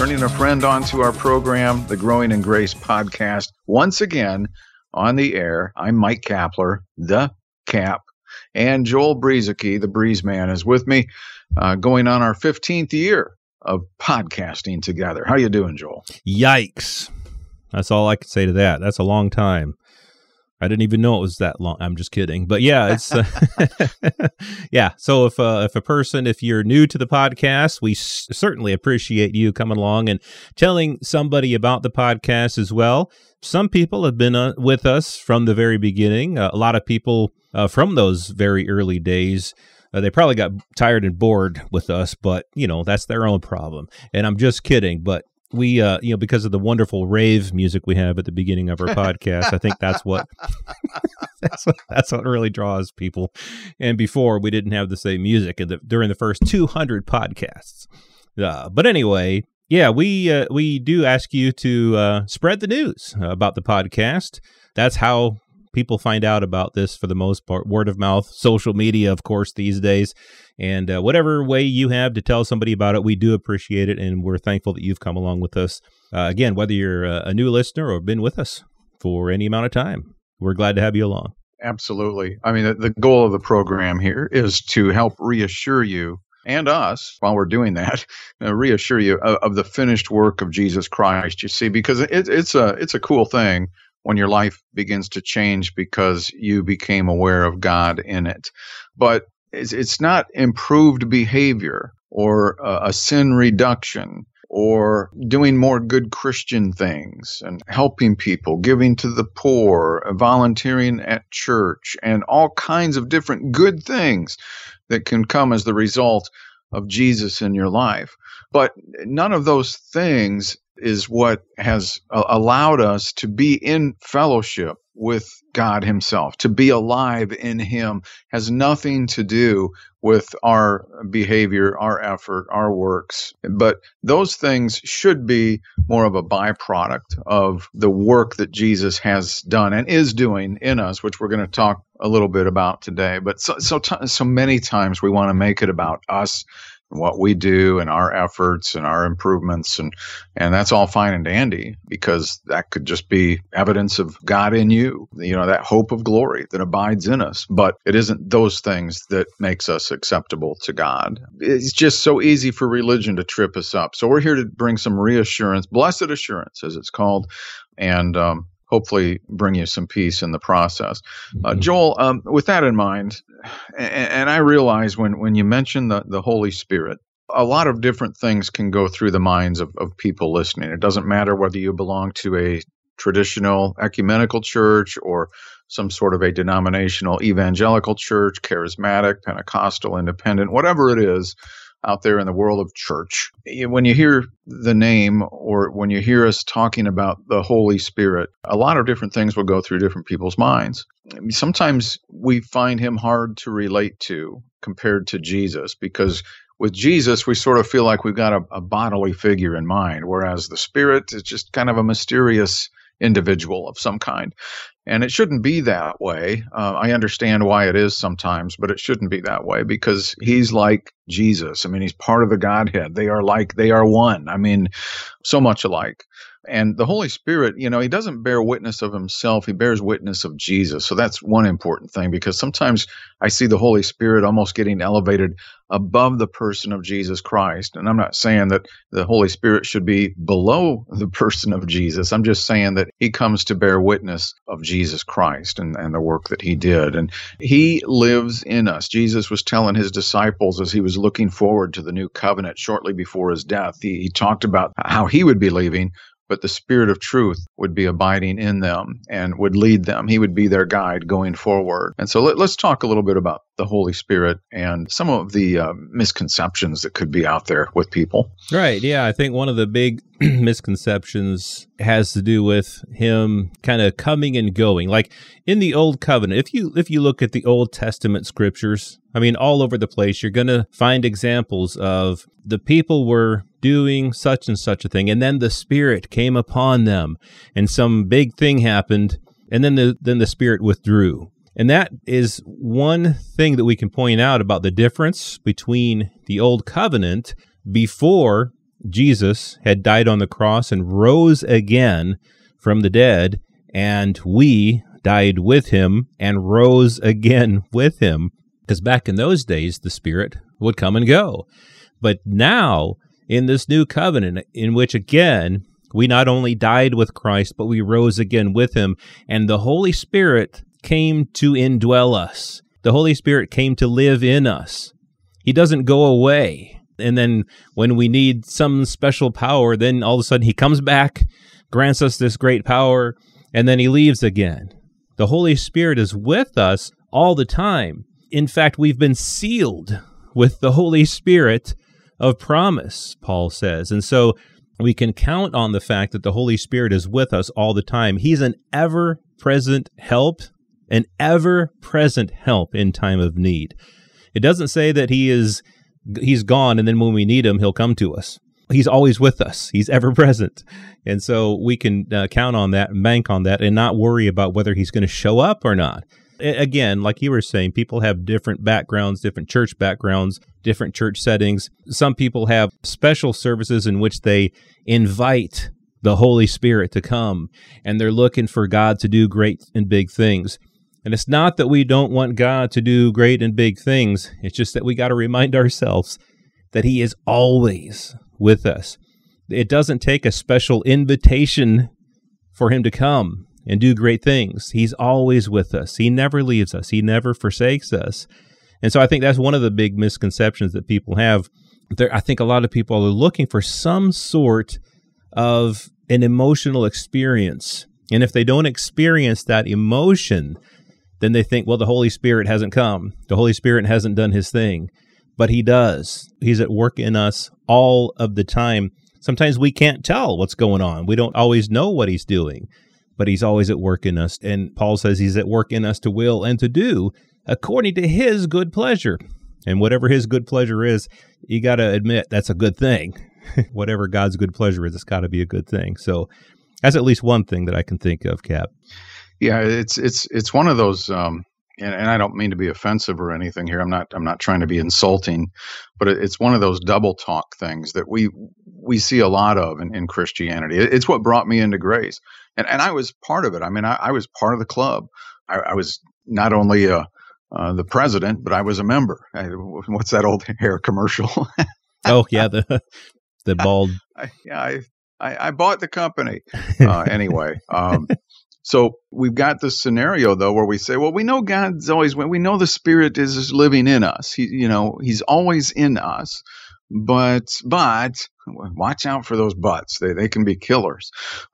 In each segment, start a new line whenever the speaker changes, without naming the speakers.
turning a friend onto our program, the Growing in Grace podcast. Once again on the air, I'm Mike Kapler, the Cap, and Joel Brueseke, the Breeze Man, is with me, uh, going on our 15th year of podcasting together. How you doing, Joel?
Yikes! That's all I could say to that. That's a long time. I didn't even know it was that long. I'm just kidding. But yeah, it's uh, yeah. So if uh, if a person, if you're new to the podcast, we s- certainly appreciate you coming along and telling somebody about the podcast as well. Some people have been uh, with us from the very beginning. Uh, a lot of people uh, from those very early days. Uh, they probably got tired and bored with us, but you know that's their own problem. And I'm just kidding. But we uh you know because of the wonderful rave music we have at the beginning of our podcast i think that's what that's what that's what really draws people. And before we didn't have the same music the, during the first 200 podcasts. Uh, but anyway yeah we uh, we do ask you to uh, spread the news about the podcast. That's how people find out about this for the most part word of mouth social media of course these days and uh, whatever way you have to tell somebody about it we do appreciate it and we're thankful that you've come along with us uh, again whether you're a, a new listener or been with us for any amount of time we're glad to have you along
Absolutely. I mean, the, the goal of the program here is to help reassure you and us while we're doing that, uh, reassure you of, of, the finished work of Jesus Christ. You see, because it, it's a it's a cool thing when your life begins to change because you became aware of God in it. But it's, it's not improved behavior or a sin reduction or doing more good Christian things and helping people, giving to the poor, volunteering at church, and all kinds of different good things that can come as the result of Jesus in your life. But none of those things is what has uh, allowed us to be in fellowship with God Himself. To be alive in Him has nothing to do with our behavior, our effort, our works. But those things should be more of a byproduct of the work that Jesus has done and is doing in us, which we're going to talk a little bit about today. But so so, t- so many times we want to make it about us what we do and our efforts and our improvements and and that's all fine and dandy because that could just be evidence of God in you you know that hope of glory that abides in us. But it isn't those things that makes us acceptable to God. It's just so easy for religion to trip us up. So we're here to bring some reassurance blessed assurance as it's called. And um, hopefully bring you some peace in the process. Uh, mm-hmm. Joel, um, with that in mind, and, and, I realize when, when you mention the, the Holy Spirit, a lot of different things can go through the minds of, of people listening. It doesn't matter whether you belong to a traditional ecumenical church or some sort of a denominational evangelical church, charismatic, Pentecostal, independent, whatever it is out there in the world of church. When you hear the name or when you hear us talking about the Holy Spirit, a lot of different things will go through different people's minds. Sometimes we find him hard to relate to compared to Jesus because with Jesus, we sort of feel like we've got a, a bodily figure in mind, whereas the Spirit is just kind of a mysterious individual of some kind. And it shouldn't be that way. Uh, I understand why it is sometimes, but it shouldn't be that way because he's like Jesus. I mean, he's part of the Godhead. They are like, they are one. I mean, so much alike. And the Holy Spirit, you know, he doesn't bear witness of himself, he bears witness of Jesus. So that's one important thing because sometimes I see the Holy Spirit almost getting elevated above the person of Jesus Christ. And I'm not saying that the Holy Spirit should be below the person of Jesus. I'm just saying that he comes to bear witness of Jesus Christ and, and the work that he did. And he lives in us. Jesus was telling his disciples as he was looking forward to the new covenant shortly before his death, he, he talked about how he would be leaving but the Spirit of truth would be abiding in them and would lead them. He would be their guide going forward. And so let, us talk a little bit about the Holy Spirit and some of the uh, misconceptions that could be out there with people.
Right. Yeah. I think one of the big misconceptions has to do with him kind of coming and going. Like in the old covenant, if you if you look at the Old Testament scriptures, I mean all over the place, you're going to find examples of the people were doing such and such a thing and then the spirit came upon them and some big thing happened and then the then the spirit withdrew and that is one thing that we can point out about the difference between the old covenant before Jesus had died on the cross and rose again from the dead, and we died with him and rose again with him. Because back in those days, the Spirit would come and go. But now, in this new covenant, in which again, we not only died with Christ, but we rose again with him, and the Holy Spirit came to indwell us. The Holy Spirit came to live in us. He doesn't go away. And then when we need some special power, then all of a sudden he comes back, grants us this great power, and then he leaves again. The Holy Spirit is with us all the time. In fact, we've been sealed with the Holy Spirit of promise, Paul says. And so we can count on the fact that the Holy Spirit is with us all the time. He's an ever present help an ever present help in time of need. It doesn't say that he is he's gone and then when we need him he'll come to us. He's always with us. He's ever present. And so we can uh, count on that and bank on that and not worry about whether he's going to show up or not. again, like you were saying, people have different backgrounds, different church backgrounds, different church settings. Some people have special services in which they invite the Holy Spirit to come and they're looking for God to do great and big things. And it's not that we don't want God to do great and big things. It's just that we got to remind ourselves that He is always with us. It doesn't take a special invitation for Him to come and do great things. He's always with us. He never leaves us, He never forsakes us. And so I think that's one of the big misconceptions that people have. There, I think a lot of people are looking for some sort of an emotional experience. And if they don't experience that emotion, then they think, well, the Holy Spirit hasn't come. The Holy Spirit hasn't done his thing. But he does. He's at work in us all of the time. Sometimes we can't tell what's going on. We don't always know what he's doing, but he's always at work in us. And Paul says he's at work in us to will and to do according to his good pleasure. And whatever his good pleasure is, you got to admit that's a good thing. whatever God's good pleasure is, it's got to be a good thing. So that's at least one thing that I can think of, Cap.
Yeah, it's it's it's one of those, um, and, and, I don't mean to be offensive or anything here. I'm not I'm not trying to be insulting, but it's one of those double talk things that we we see a lot of in, in Christianity. It's what brought me into grace, and and I was part of it. I mean, I, I was part of the club. I, I was not only a uh, the president, but I was a member. I, what's that old hair commercial?
oh yeah, the the bald.
I, yeah, I, I, I bought the company. Uh, anyway, um, so we've got this scenario though where we say, well, we know God's always we know the Spirit is living in us. He, you know, He's always in us. But but watch out for those buts. They they can be killers.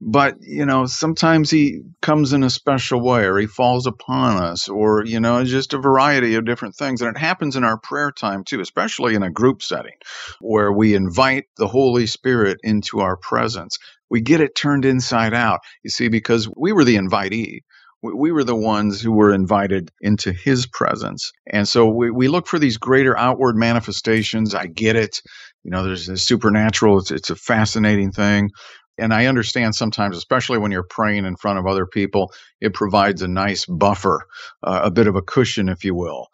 But you know, sometimes he comes in a special way, or he falls upon us, or you know, just a variety of different things. And it happens in our prayer time too, especially in a group setting, where we invite the Holy Spirit into our presence we get it turned inside out. You see, because we were the invitee. We were the ones who were invited into his presence. And so we, we look for these greater outward manifestations. I get it. You know, there's this supernatural. It's, it's a fascinating thing. And I understand sometimes, especially when you're praying in front of other people, it provides a nice buffer, uh, a bit of a cushion, if you will.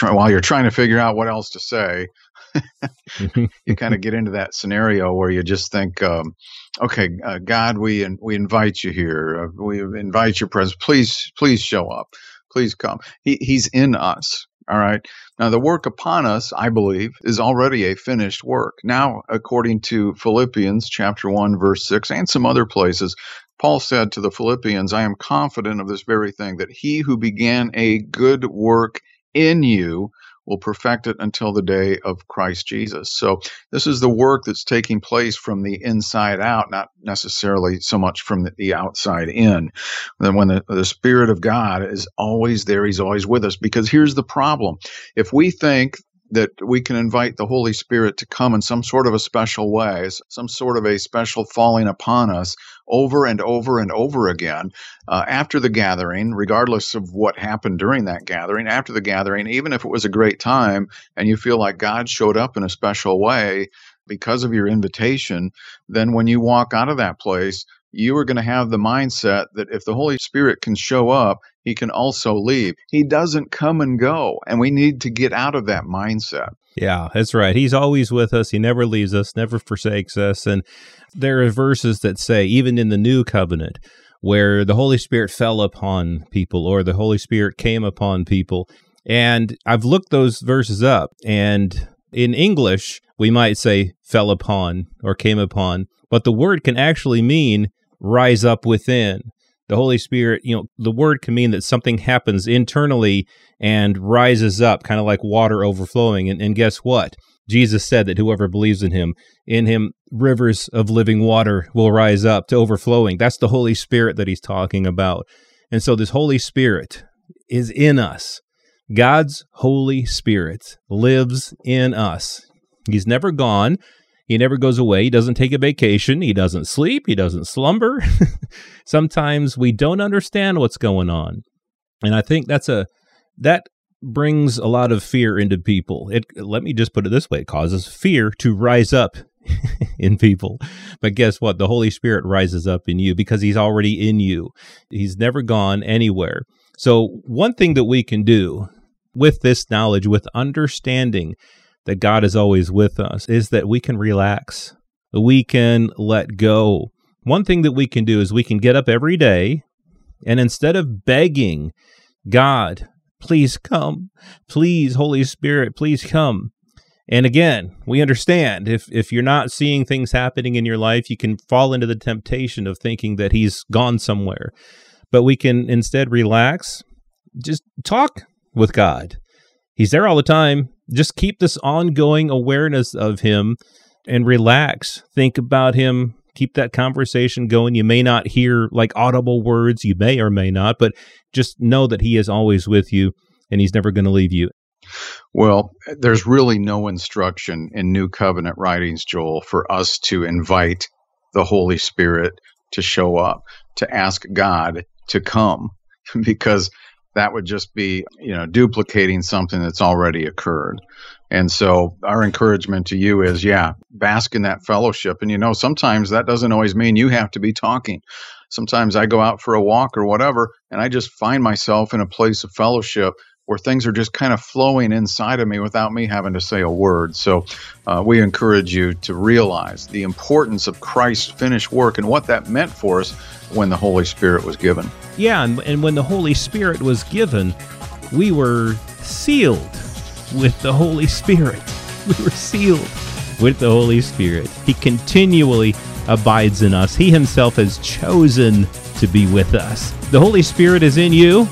While you're trying to figure out what else to say, you kind of get into that scenario where you just think, um, okay, uh, God, we in, we invite you here. Uh, we invite your presence. Please, please show up. Please come. He, he's in us. All right. Now, the work upon us, I believe, is already a finished work. Now, according to Philippians chapter 1, verse 6, and some other places, Paul said to the Philippians, I am confident of this very thing, that he who began a good work in you will perfect it until the day of Christ Jesus. So this is the work that's taking place from the inside out, not necessarily so much from the, outside in. Then when the, the Spirit of God is always there, He's always with us. Because here's the problem. If we think that we can invite the Holy Spirit to come in some sort of a special way, some sort of a special falling upon us over and over and over again uh, after the gathering, regardless of what happened during that gathering. After the gathering, even if it was a great time and you feel like God showed up in a special way because of your invitation, then when you walk out of that place, you are going to have the mindset that if the Holy Spirit can show up, he can also leave. He doesn't come and go, and we need to get out of that mindset.
Yeah, that's right. He's always with us. He never leaves us, never forsakes us. And there are verses that say, even in the new covenant, where the Holy Spirit fell upon people or the Holy Spirit came upon people. And I've looked those verses up, and in English, we might say fell upon or came upon, but the word can actually mean rise up within. The Holy Spirit, you know, the word can mean that something happens internally and rises up, kind of like water overflowing. And, and guess what? Jesus said that whoever believes in him, in him, rivers of living water will rise up to overflowing. That's the Holy Spirit that he's talking about. And so this Holy Spirit is in us. God's Holy Spirit lives in us. He's never gone. He never goes away. He doesn't take a vacation. He doesn't sleep. He doesn't slumber. Sometimes we don't understand what's going on. And I think that's a that brings a lot of fear into people. It let me just put it this way, it causes fear to rise up in people. But guess what? The Holy Spirit rises up in you because he's already in you. He's never gone anywhere. So one thing that we can do with this knowledge, with understanding that God is always with us, is that we can relax. We can let go. One thing that we can do is we can get up every day and instead of begging God Please come. Please, Holy Spirit, please come. And again, we understand if if you're not seeing things happening in your life, you can fall into the temptation of thinking that he's gone somewhere. But we can instead relax, just talk with God. He's there all the time. Just keep this ongoing awareness of him and relax. Think about him keep that conversation going. You may not hear like audible words, you may or may not, but just know that He is always with you and He's never going to leave you.
Well, there's really no instruction in New Covenant writings, Joel, for us to invite the Holy Spirit to show up, to ask God to come, because that would just be, you know, duplicating something that's already occurred. And so our encouragement to you is, yeah, bask in that fellowship. And you know, sometimes that doesn't always mean you have to be talking. Sometimes I go out for a walk or whatever, and I just find myself in a place of fellowship where things are just kind of flowing inside of me without me having to say a word. So uh, we encourage you to realize the importance of Christ's finished work and what that meant for us when the Holy Spirit was given.
Yeah, and, and when the Holy Spirit was given, we were sealed with the Holy Spirit. We were sealed with the Holy Spirit. He continually abides in us. He himself has chosen to be with us. The Holy Spirit is in you.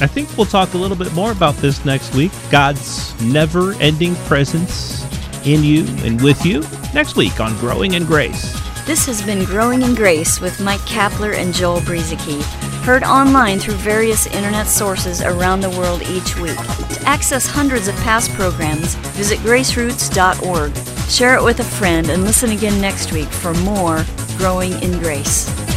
I think we'll talk a little bit more about this next week. God's never ending presence in you and with you next week on Growing in Grace.
This has been Growing in Grace with Mike Kapler and Joel Brueseke, heard online through various internet sources around the world each week. To access hundreds of past programs, visit graceroots.org. Share it with a friend and listen again next week for more Growing in Grace.